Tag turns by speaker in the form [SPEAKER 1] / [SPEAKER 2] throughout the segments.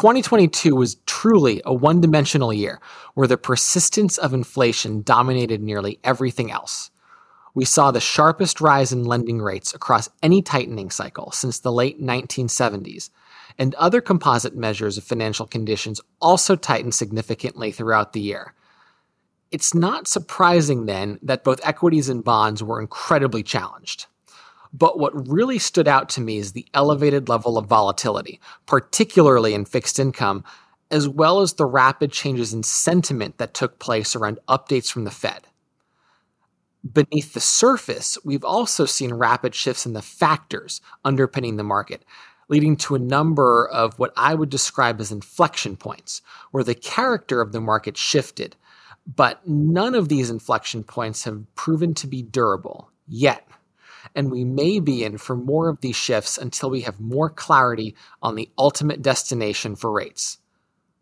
[SPEAKER 1] 2022 was truly a one dimensional year where the persistence of inflation dominated nearly everything else. We saw the sharpest rise in lending rates across any tightening cycle since the late 1970s, and other composite measures of financial conditions also tightened significantly throughout the year. It's not surprising then that both equities and bonds were incredibly challenged. But what really stood out to me is the elevated level of volatility, particularly in fixed income, as well as the rapid changes in sentiment that took place around updates from the Fed. Beneath the surface, we've also seen rapid shifts in the factors underpinning the market, leading to a number of what I would describe as inflection points, where the character of the market shifted. But none of these inflection points have proven to be durable yet and we may be in for more of these shifts until we have more clarity on the ultimate destination for rates.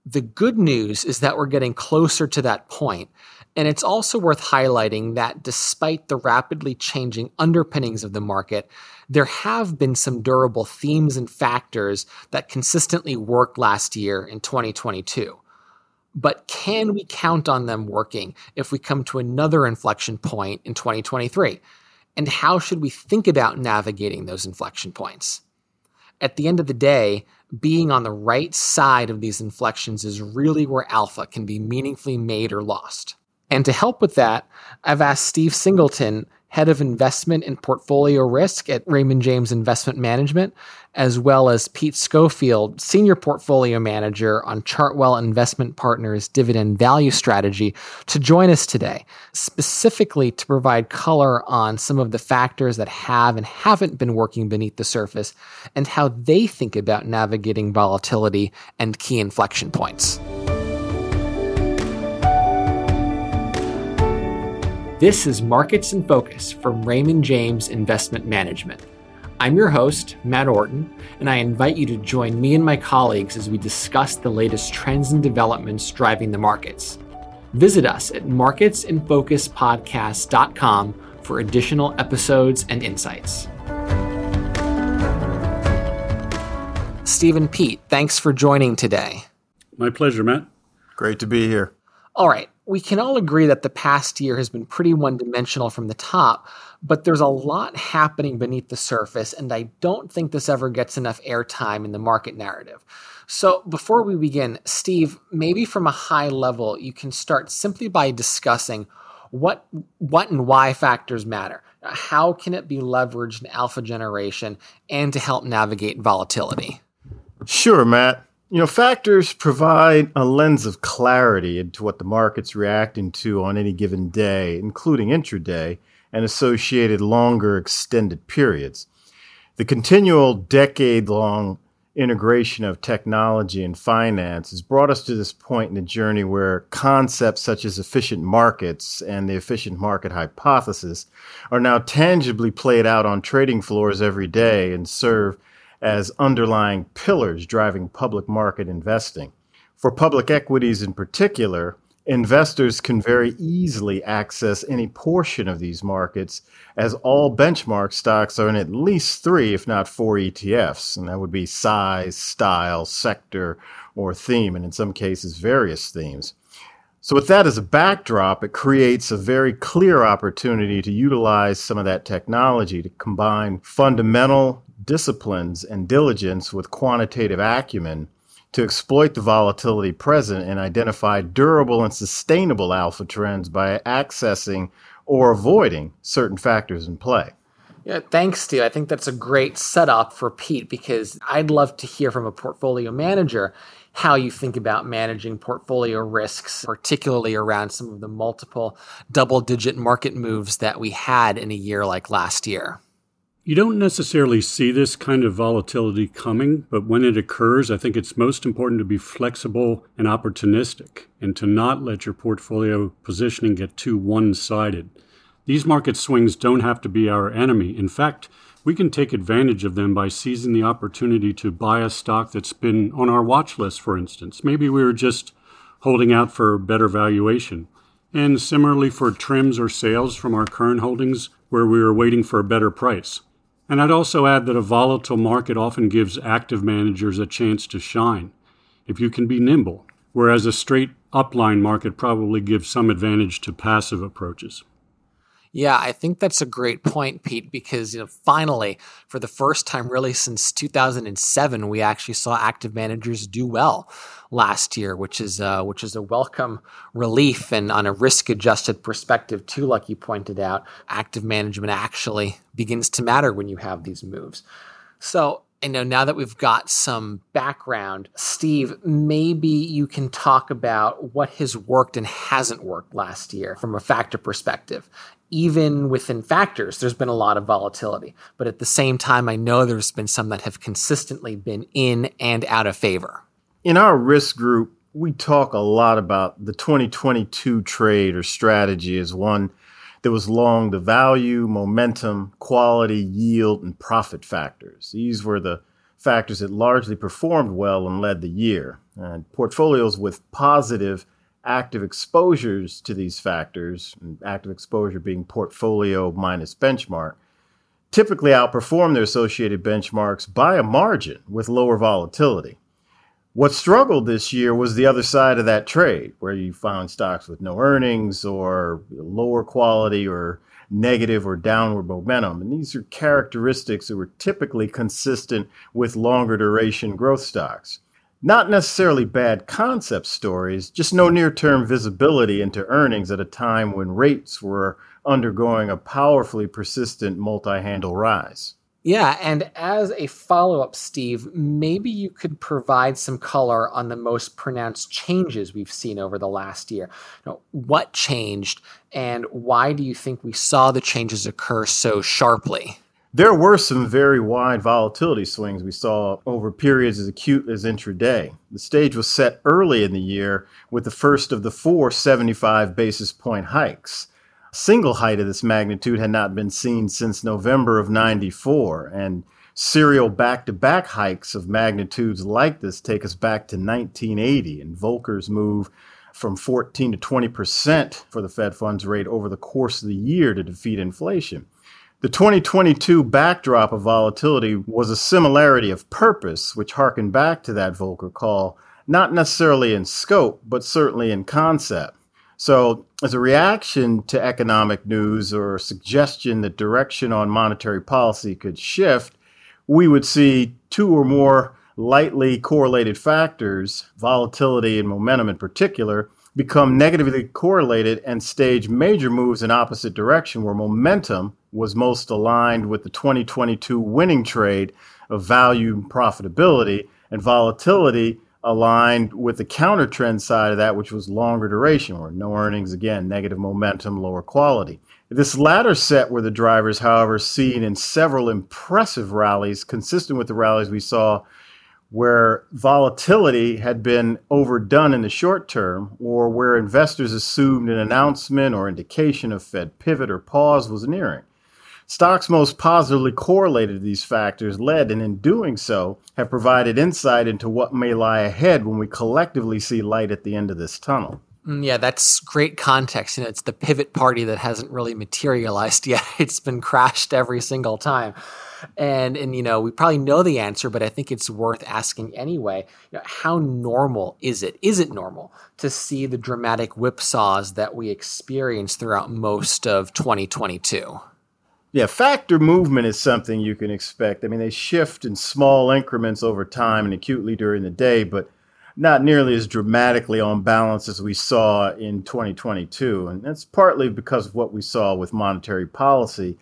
[SPEAKER 1] The good news is that we're getting closer to that point, and it's also worth highlighting that despite the rapidly changing underpinnings of the market, there have been some durable themes and factors that consistently worked last year in 2022. But can we count on them working if we come to another inflection point in 2023? And how should we think about navigating those inflection points? At the end of the day, being on the right side of these inflections is really where alpha can be meaningfully made or lost. And to help with that, I've asked Steve Singleton head of investment and portfolio risk at Raymond James Investment Management, as well as Pete Schofield, senior portfolio manager on Chartwell Investment Partners dividend value strategy, to join us today, specifically to provide color on some of the factors that have and haven't been working beneath the surface and how they think about navigating volatility and key inflection points. This is Markets in Focus from Raymond James Investment Management. I'm your host, Matt Orton, and I invite you to join me and my colleagues as we discuss the latest trends and developments driving the markets. Visit us at marketsinfocuspodcast.com for additional episodes and insights. Stephen Pete, thanks for joining today.
[SPEAKER 2] My pleasure, Matt.
[SPEAKER 3] Great to be here.
[SPEAKER 1] All right, we can all agree that the past year has been pretty one dimensional from the top, but there's a lot happening beneath the surface, and I don't think this ever gets enough airtime in the market narrative. So, before we begin, Steve, maybe from a high level, you can start simply by discussing what what and why factors matter. How can it be leveraged in alpha generation and to help navigate volatility?
[SPEAKER 3] Sure, Matt. You know, factors provide a lens of clarity into what the market's reacting to on any given day, including intraday and associated longer extended periods. The continual decade long integration of technology and finance has brought us to this point in the journey where concepts such as efficient markets and the efficient market hypothesis are now tangibly played out on trading floors every day and serve as underlying pillars driving public market investing. For public equities in particular, investors can very easily access any portion of these markets as all benchmark stocks are in at least three, if not four ETFs. And that would be size, style, sector, or theme, and in some cases, various themes. So, with that as a backdrop, it creates a very clear opportunity to utilize some of that technology to combine fundamental disciplines and diligence with quantitative acumen to exploit the volatility present and identify durable and sustainable alpha trends by accessing or avoiding certain factors in play.
[SPEAKER 1] Yeah, thanks, Steve. I think that's a great setup for Pete because I'd love to hear from a portfolio manager how you think about managing portfolio risks, particularly around some of the multiple double digit market moves that we had in a year like last year.
[SPEAKER 2] You don't necessarily see this kind of volatility coming, but when it occurs, I think it's most important to be flexible and opportunistic and to not let your portfolio positioning get too one sided. These market swings don't have to be our enemy. In fact, we can take advantage of them by seizing the opportunity to buy a stock that's been on our watch list, for instance. Maybe we were just holding out for better valuation. And similarly for trims or sales from our current holdings where we were waiting for a better price. And I'd also add that a volatile market often gives active managers a chance to shine. if you can be nimble, whereas a straight upline market probably gives some advantage to passive approaches.
[SPEAKER 1] Yeah, I think that's a great point, Pete, because you know, finally, for the first time really since 2007, we actually saw active managers do well last year, which is uh, which is a welcome relief. And on a risk-adjusted perspective, too, like you pointed out, active management actually begins to matter when you have these moves. So you know, now that we've got some background, Steve, maybe you can talk about what has worked and hasn't worked last year from a factor perspective. Even within factors, there's been a lot of volatility. But at the same time, I know there's been some that have consistently been in and out of favor.
[SPEAKER 3] In our risk group, we talk a lot about the 2022 trade or strategy as one that was long the value, momentum, quality, yield, and profit factors. These were the factors that largely performed well and led the year. And portfolios with positive active exposures to these factors, active exposure being portfolio minus benchmark, typically outperform their associated benchmarks by a margin with lower volatility. What struggled this year was the other side of that trade, where you found stocks with no earnings or lower quality or negative or downward momentum. And these are characteristics that were typically consistent with longer duration growth stocks. Not necessarily bad concept stories, just no near term visibility into earnings at a time when rates were undergoing a powerfully persistent multi handle rise.
[SPEAKER 1] Yeah, and as a follow up, Steve, maybe you could provide some color on the most pronounced changes we've seen over the last year. Know, what changed, and why do you think we saw the changes occur so sharply?
[SPEAKER 3] There were some very wide volatility swings we saw over periods as acute as intraday. The stage was set early in the year with the first of the four 75 basis point hikes single height of this magnitude had not been seen since November of 94. And serial back to back hikes of magnitudes like this take us back to 1980 and Volcker's move from 14 to 20 percent for the Fed funds rate over the course of the year to defeat inflation. The 2022 backdrop of volatility was a similarity of purpose, which harkened back to that Volcker call, not necessarily in scope, but certainly in concept. So, as a reaction to economic news or a suggestion that direction on monetary policy could shift, we would see two or more lightly correlated factors, volatility and momentum in particular, become negatively correlated and stage major moves in opposite direction where momentum was most aligned with the 2022 winning trade of value and profitability and volatility aligned with the counter trend side of that, which was longer duration or no earnings, again, negative momentum, lower quality. This latter set were the drivers, however, seen in several impressive rallies, consistent with the rallies we saw where volatility had been overdone in the short term, or where investors assumed an announcement or indication of Fed pivot or pause was nearing. Stocks most positively correlated to these factors led, and in doing so, have provided insight into what may lie ahead when we collectively see light at the end of this tunnel.
[SPEAKER 1] Mm, yeah, that's great context. You know, it's the pivot party that hasn't really materialized yet. It's been crashed every single time. And and you know, we probably know the answer, but I think it's worth asking anyway. You know, how normal is it? Is it normal to see the dramatic whipsaws that we experienced throughout most of 2022?
[SPEAKER 3] Yeah, factor movement is something you can expect. I mean, they shift in small increments over time and acutely during the day, but not nearly as dramatically on balance as we saw in 2022. And that's partly because of what we saw with monetary policy,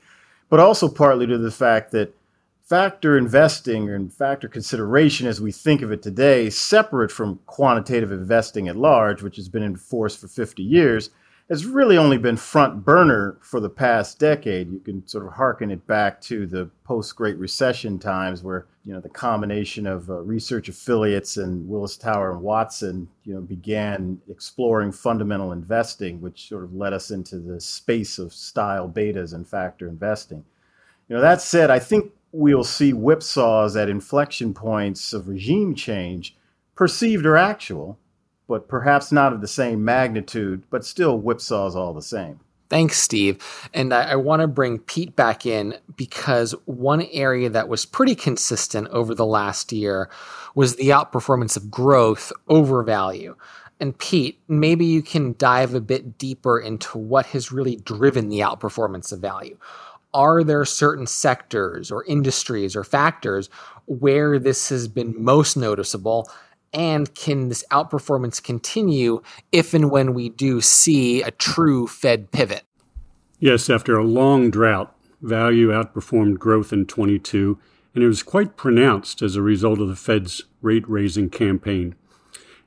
[SPEAKER 3] but also partly to the fact that factor investing and factor consideration as we think of it today, separate from quantitative investing at large, which has been in force for 50 years, has really only been front burner for the past decade. You can sort of harken it back to the post Great Recession times where, you know, the combination of uh, research affiliates and Willis Tower and Watson, you know, began exploring fundamental investing, which sort of led us into the space of style betas and factor investing. You know, that said, I think we'll see whipsaws at inflection points of regime change, perceived or actual, but perhaps not of the same magnitude, but still whipsaws all the same.
[SPEAKER 1] Thanks, Steve. And I, I want to bring Pete back in because one area that was pretty consistent over the last year was the outperformance of growth over value. And Pete, maybe you can dive a bit deeper into what has really driven the outperformance of value. Are there certain sectors or industries or factors where this has been most noticeable? And can this outperformance continue if and when we do see a true Fed pivot?
[SPEAKER 2] Yes, after a long drought, value outperformed growth in 22, and it was quite pronounced as a result of the Fed's rate raising campaign.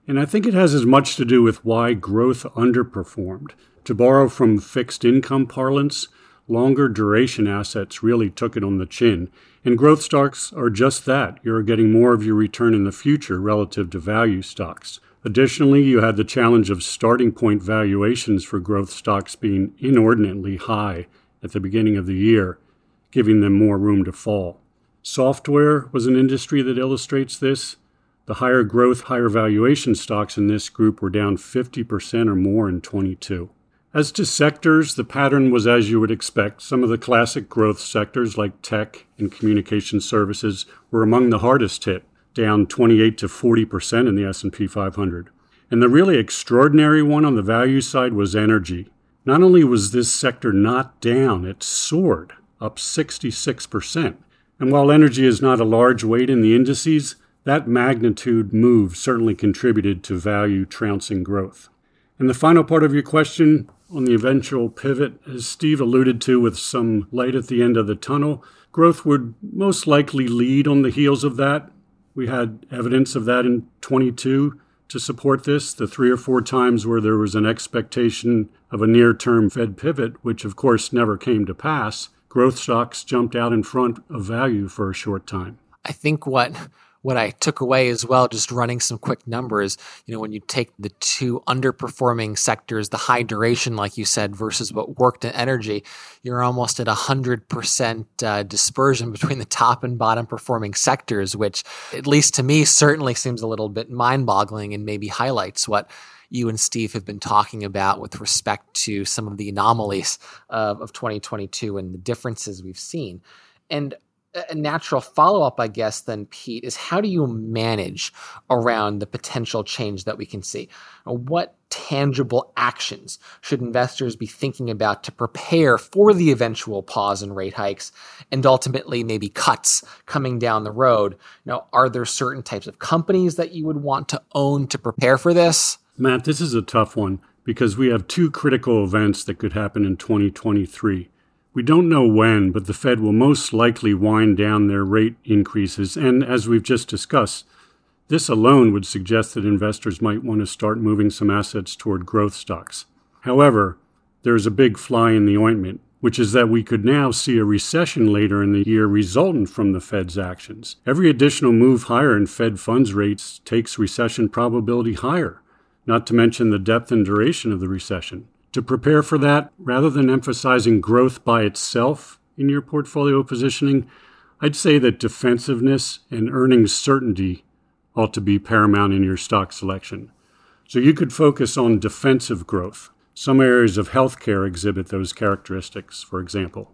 [SPEAKER 2] And I think it has as much to do with why growth underperformed. To borrow from fixed income parlance, longer duration assets really took it on the chin. And growth stocks are just that. You're getting more of your return in the future relative to value stocks. Additionally, you had the challenge of starting point valuations for growth stocks being inordinately high at the beginning of the year, giving them more room to fall. Software was an industry that illustrates this. The higher growth, higher valuation stocks in this group were down 50% or more in 22. As to sectors, the pattern was as you would expect. Some of the classic growth sectors like tech and communication services were among the hardest hit, down 28 to 40% in the S&P 500. And the really extraordinary one on the value side was energy. Not only was this sector not down, it soared, up 66%. And while energy is not a large weight in the indices, that magnitude move certainly contributed to value trouncing growth. And the final part of your question on the eventual pivot, as Steve alluded to with some light at the end of the tunnel, growth would most likely lead on the heels of that. We had evidence of that in 22 to support this, the three or four times where there was an expectation of a near term Fed pivot, which of course never came to pass. Growth stocks jumped out in front of value for a short time.
[SPEAKER 1] I think what what I took away as well, just running some quick numbers, you know, when you take the two underperforming sectors, the high duration, like you said, versus what worked in energy, you're almost at 100% uh, dispersion between the top and bottom performing sectors, which, at least to me, certainly seems a little bit mind boggling and maybe highlights what you and Steve have been talking about with respect to some of the anomalies of, of 2022 and the differences we've seen. And a natural follow up, I guess, then, Pete, is how do you manage around the potential change that we can see? Uh, what tangible actions should investors be thinking about to prepare for the eventual pause in rate hikes and ultimately maybe cuts coming down the road? Now, are there certain types of companies that you would want to own to prepare for this?
[SPEAKER 2] Matt, this is a tough one because we have two critical events that could happen in 2023. We don't know when, but the Fed will most likely wind down their rate increases. And as we've just discussed, this alone would suggest that investors might want to start moving some assets toward growth stocks. However, there is a big fly in the ointment, which is that we could now see a recession later in the year resultant from the Fed's actions. Every additional move higher in Fed funds rates takes recession probability higher, not to mention the depth and duration of the recession. To prepare for that, rather than emphasizing growth by itself in your portfolio positioning, I'd say that defensiveness and earnings certainty ought to be paramount in your stock selection. So you could focus on defensive growth. Some areas of healthcare exhibit those characteristics, for example.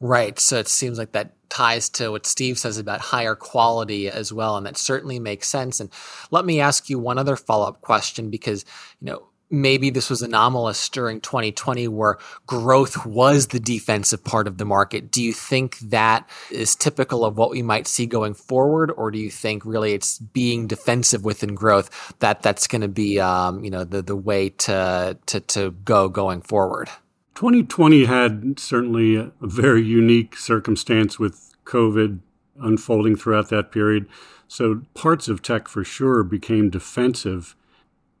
[SPEAKER 1] Right. So it seems like that ties to what Steve says about higher quality as well. And that certainly makes sense. And let me ask you one other follow up question because, you know, maybe this was anomalous during 2020 where growth was the defensive part of the market. Do you think that is typical of what we might see going forward, or do you think really it's being defensive within growth that that's going to be um, you know the the way to to to go going forward?
[SPEAKER 2] 2020 had certainly a very unique circumstance with COVID unfolding throughout that period. So parts of tech for sure became defensive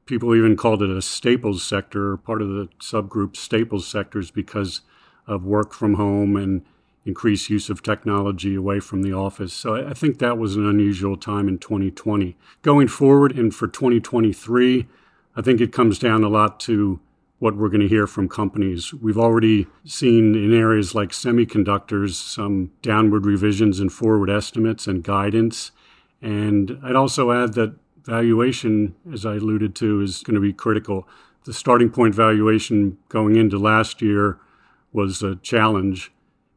[SPEAKER 2] people even called it a staples sector, part of the subgroup staples sectors because of work from home and increased use of technology away from the office. So I think that was an unusual time in 2020. Going forward and for 2023, I think it comes down a lot to what we're going to hear from companies. We've already seen in areas like semiconductors some downward revisions in forward estimates and guidance. And I'd also add that valuation, as I alluded to, is going to be critical. the starting point valuation going into last year was a challenge,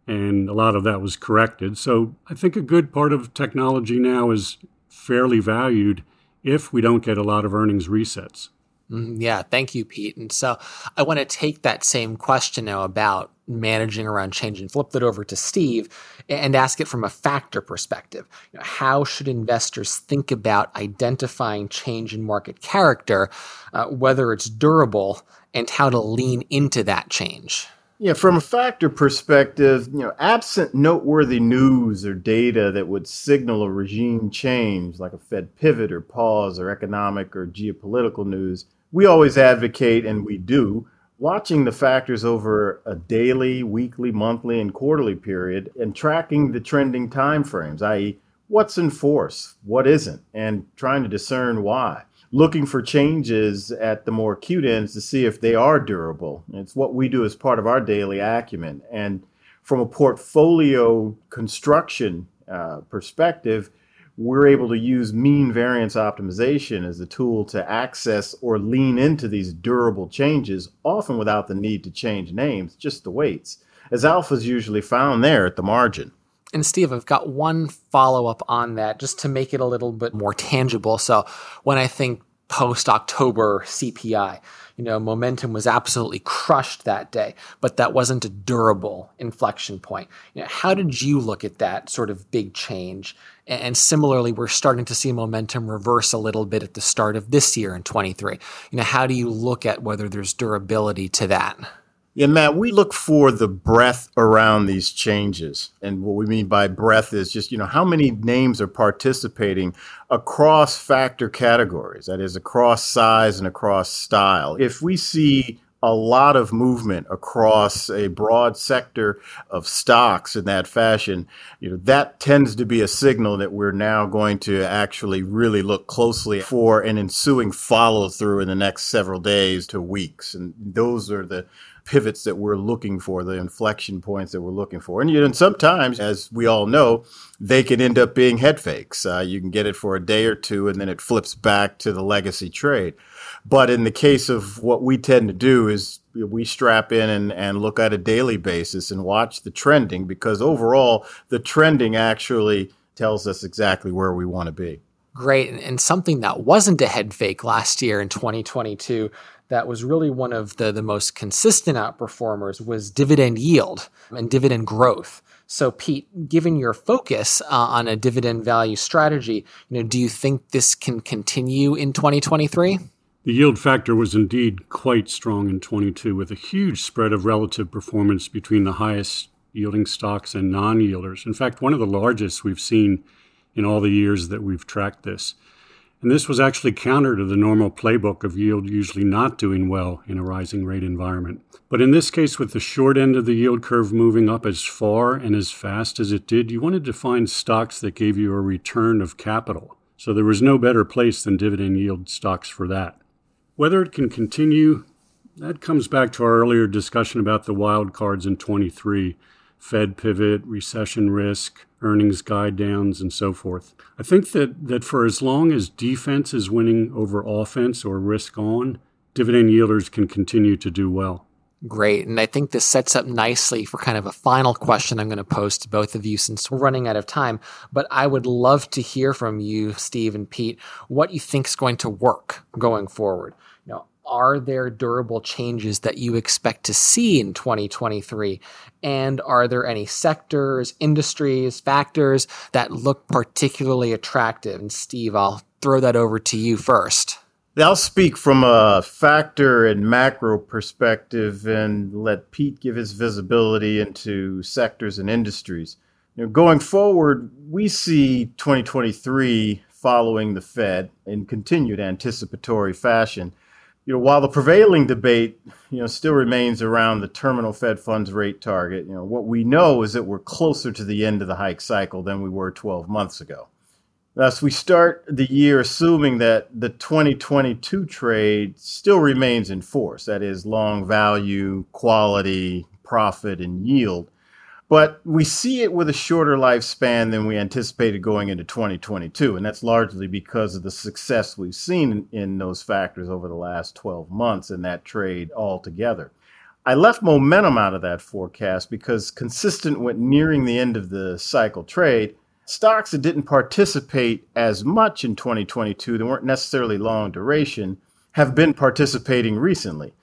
[SPEAKER 2] and a lot of that was corrected. So I think a good part of technology now is fairly valued if we don't get a lot of earnings resets.
[SPEAKER 1] Mm, yeah, thank you, Pete. And so I want to take that same question now about managing around change and flip that over to Steve and ask it from a factor perspective. You know, how should investors think about identifying change in market character, uh, whether it's durable, and how to lean into that change?
[SPEAKER 3] Yeah, from a factor perspective, you know, absent noteworthy news or data that would signal a regime change, like a Fed pivot or pause or economic or geopolitical news, we always advocate, and we do, watching the factors over a daily, weekly, monthly, and quarterly period and tracking the trending timeframes, i.e., what's in force, what isn't, and trying to discern why. Looking for changes at the more acute ends to see if they are durable. It's what we do as part of our daily acumen. And from a portfolio construction uh, perspective, we're able to use mean variance optimization as a tool to access or lean into these durable changes, often without the need to change names, just the weights, as alpha is usually found there at the margin.
[SPEAKER 1] And Steve, I've got one follow up on that just to make it a little bit more tangible. So when I think post October CPI, you know, momentum was absolutely crushed that day, but that wasn't a durable inflection point. You know, how did you look at that sort of big change? And similarly, we're starting to see momentum reverse a little bit at the start of this year in 23. You know, how do you look at whether there's durability to that?
[SPEAKER 3] Yeah, Matt, we look for the breadth around these changes. And what we mean by breadth is just, you know, how many names are participating across factor categories, that is, across size and across style. If we see a lot of movement across a broad sector of stocks in that fashion, you know, that tends to be a signal that we're now going to actually really look closely for an ensuing follow through in the next several days to weeks. And those are the pivots that we're looking for, the inflection points that we're looking for. And, you know, and sometimes, as we all know, they can end up being head fakes. Uh, you can get it for a day or two and then it flips back to the legacy trade. But in the case of what we tend to do is we strap in and, and look at a daily basis and watch the trending because overall the trending actually tells us exactly where we want to be.
[SPEAKER 1] Great. And something that wasn't a head fake last year in 2022 that was really one of the, the most consistent outperformers was dividend yield and dividend growth. So, Pete, given your focus uh, on a dividend value strategy, you know, do you think this can continue in 2023?
[SPEAKER 2] The yield factor was indeed quite strong in 22, with a huge spread of relative performance between the highest yielding stocks and non yielders. In fact, one of the largest we've seen in all the years that we've tracked this. And this was actually counter to the normal playbook of yield usually not doing well in a rising rate environment. But in this case, with the short end of the yield curve moving up as far and as fast as it did, you wanted to find stocks that gave you a return of capital. So there was no better place than dividend yield stocks for that. Whether it can continue, that comes back to our earlier discussion about the wild cards in 23 Fed pivot, recession risk, earnings guide downs, and so forth. I think that, that for as long as defense is winning over offense or risk on, dividend yielders can continue to do well.
[SPEAKER 1] Great. And I think this sets up nicely for kind of a final question I'm going to pose to both of you since we're running out of time. But I would love to hear from you, Steve and Pete, what you think is going to work going forward are there durable changes that you expect to see in 2023? And are there any sectors, industries, factors that look particularly attractive? And Steve, I'll throw that over to you first.
[SPEAKER 3] I'll speak from a factor and macro perspective and let Pete give his visibility into sectors and industries. Know, going forward, we see 2023 following the Fed in continued anticipatory fashion you know, while the prevailing debate, you know, still remains around the terminal Fed funds rate target, you know, what we know is that we're closer to the end of the hike cycle than we were 12 months ago. Thus, we start the year assuming that the 2022 trade still remains in force. That is long value, quality, profit, and yield. But we see it with a shorter lifespan than we anticipated going into 2022. And that's largely because of the success we've seen in, in those factors over the last 12 months in that trade altogether. I left momentum out of that forecast because, consistent with nearing the end of the cycle trade, stocks that didn't participate as much in 2022, that weren't necessarily long duration, have been participating recently.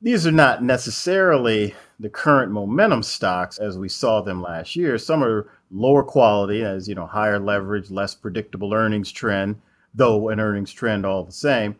[SPEAKER 3] These are not necessarily the current momentum stocks as we saw them last year. Some are lower quality, as you know, higher leverage, less predictable earnings trend, though an earnings trend all the same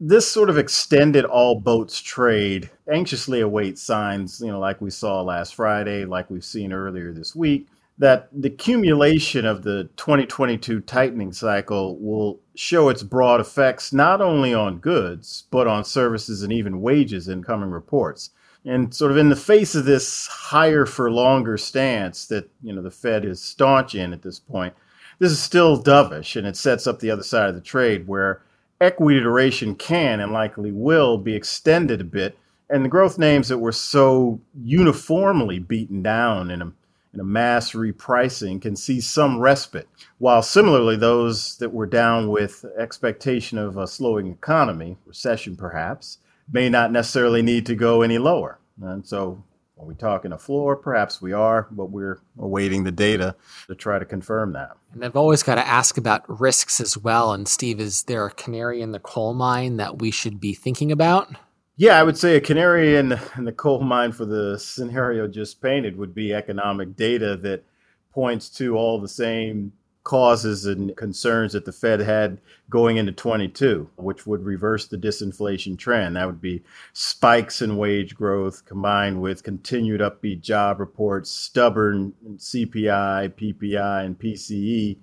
[SPEAKER 3] this sort of extended all boats trade anxiously awaits signs, you know, like we saw last Friday, like we've seen earlier this week, that the accumulation of the 2022 tightening cycle will show its broad effects not only on goods, but on services and even wages in coming reports. And sort of in the face of this higher for longer stance that, you know, the Fed is staunch in at this point, this is still dovish and it sets up the other side of the trade where equity duration can and likely will be extended a bit. And the growth names that were so uniformly beaten down in a, in a mass repricing can see some respite, while similarly, those that were down with expectation of a slowing economy, recession perhaps, may not necessarily need to go any lower. And so are we talking a floor? Perhaps we are, but we're awaiting the data to try to confirm that.
[SPEAKER 1] And I've always got to ask about risks as well. And Steve, is there a canary in the coal mine that we should be thinking about?
[SPEAKER 3] Yeah, I would say a canary in, in the coal mine for the scenario just painted would be economic data that points to all the same causes and concerns that the Fed had going into 22, which would reverse the disinflation trend. That would be spikes in wage growth combined with continued upbeat job reports, stubborn CPI, PPI, and PCE.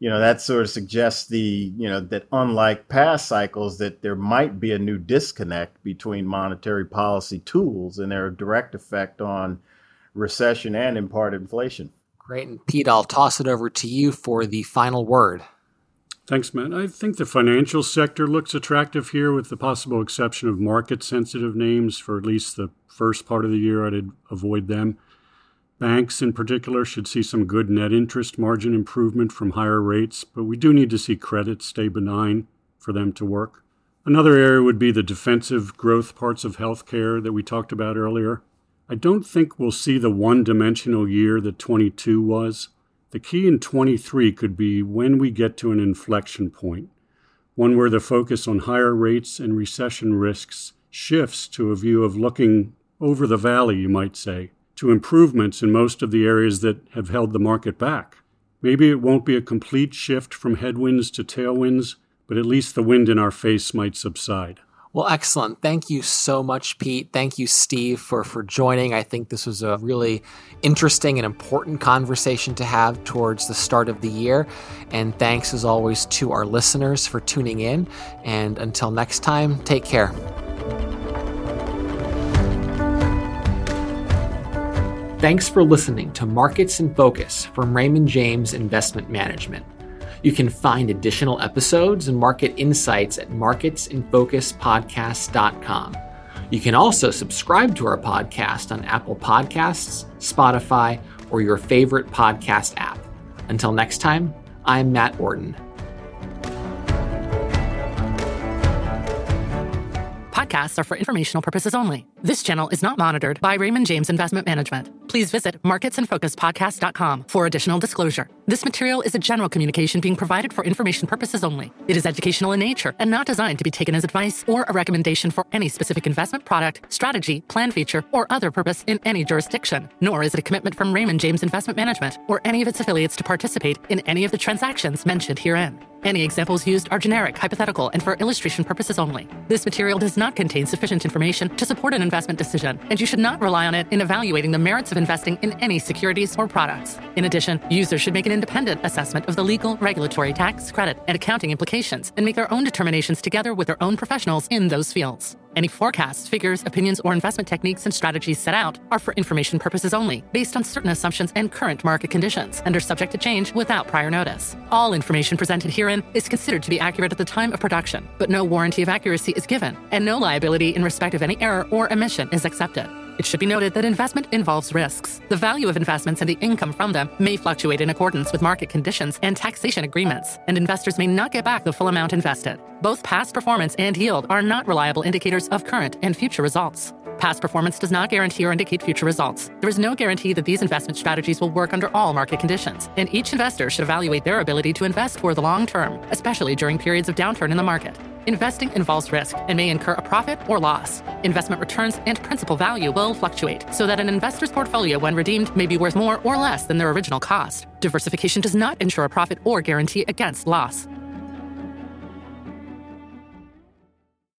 [SPEAKER 3] You know, that sort of suggests the, you know, that unlike past cycles, that there might be a new disconnect between monetary policy tools and their direct effect on recession and in part inflation.
[SPEAKER 1] Great. And Pete, I'll toss it over to you for the final word.
[SPEAKER 2] Thanks, Matt. I think the financial sector looks attractive here with the possible exception of market sensitive names for at least the first part of the year. I'd avoid them. Banks, in particular, should see some good net interest margin improvement from higher rates, but we do need to see credit stay benign for them to work. Another area would be the defensive growth parts of healthcare that we talked about earlier. I don't think we'll see the one dimensional year that 22 was. The key in 23 could be when we get to an inflection point, one where the focus on higher rates and recession risks shifts to a view of looking over the valley, you might say, to improvements in most of the areas that have held the market back. Maybe it won't be a complete shift from headwinds to tailwinds, but at least the wind in our face might subside.
[SPEAKER 1] Well, excellent. Thank you so much, Pete. Thank you, Steve, for, for joining. I think this was a really interesting and important conversation to have towards the start of the year. And thanks, as always, to our listeners for tuning in. And until next time, take care. Thanks for listening to Markets in Focus from Raymond James Investment Management. You can find additional episodes and market insights at marketsinfocuspodcast.com. You can also subscribe to our podcast on Apple Podcasts, Spotify, or your favorite podcast app. Until next time, I'm Matt Orton.
[SPEAKER 4] Podcasts are for informational purposes only. This channel is not monitored by Raymond James Investment Management. Please visit marketsinfocuspodcast.com for additional disclosure. This material is a general communication being provided for information purposes only. It is educational in nature and not designed to be taken as advice or a recommendation for any specific investment product, strategy, plan feature, or other purpose in any jurisdiction. Nor is it a commitment from Raymond James Investment Management or any of its affiliates to participate in any of the transactions mentioned herein. Any examples used are generic, hypothetical, and for illustration purposes only. This material does not contain sufficient information to support an investment decision, and you should not rely on it in evaluating the merits of investing in any securities or products. In addition, users should make an independent assessment of the legal, regulatory, tax, credit, and accounting implications and make their own determinations together with their own professionals in those fields. Any forecasts, figures, opinions, or investment techniques and strategies set out are for information purposes only, based on certain assumptions and current market conditions, and are subject to change without prior notice. All information presented herein is considered to be accurate at the time of production, but no warranty of accuracy is given, and no liability in respect of any error or omission is accepted. It should be noted that investment involves risks. The value of investments and the income from them may fluctuate in accordance with market conditions and taxation agreements, and investors may not get back the full amount invested. Both past performance and yield are not reliable indicators of current and future results. Past performance does not guarantee or indicate future results. There is no guarantee that these investment strategies will work under all market conditions, and each investor should evaluate their ability to invest for the long term, especially during periods of downturn in the market. Investing involves risk and may incur a profit or loss. Investment returns and principal value will fluctuate, so that an investor's portfolio, when redeemed, may be worth more or less than their original cost. Diversification does not ensure a profit or guarantee against loss.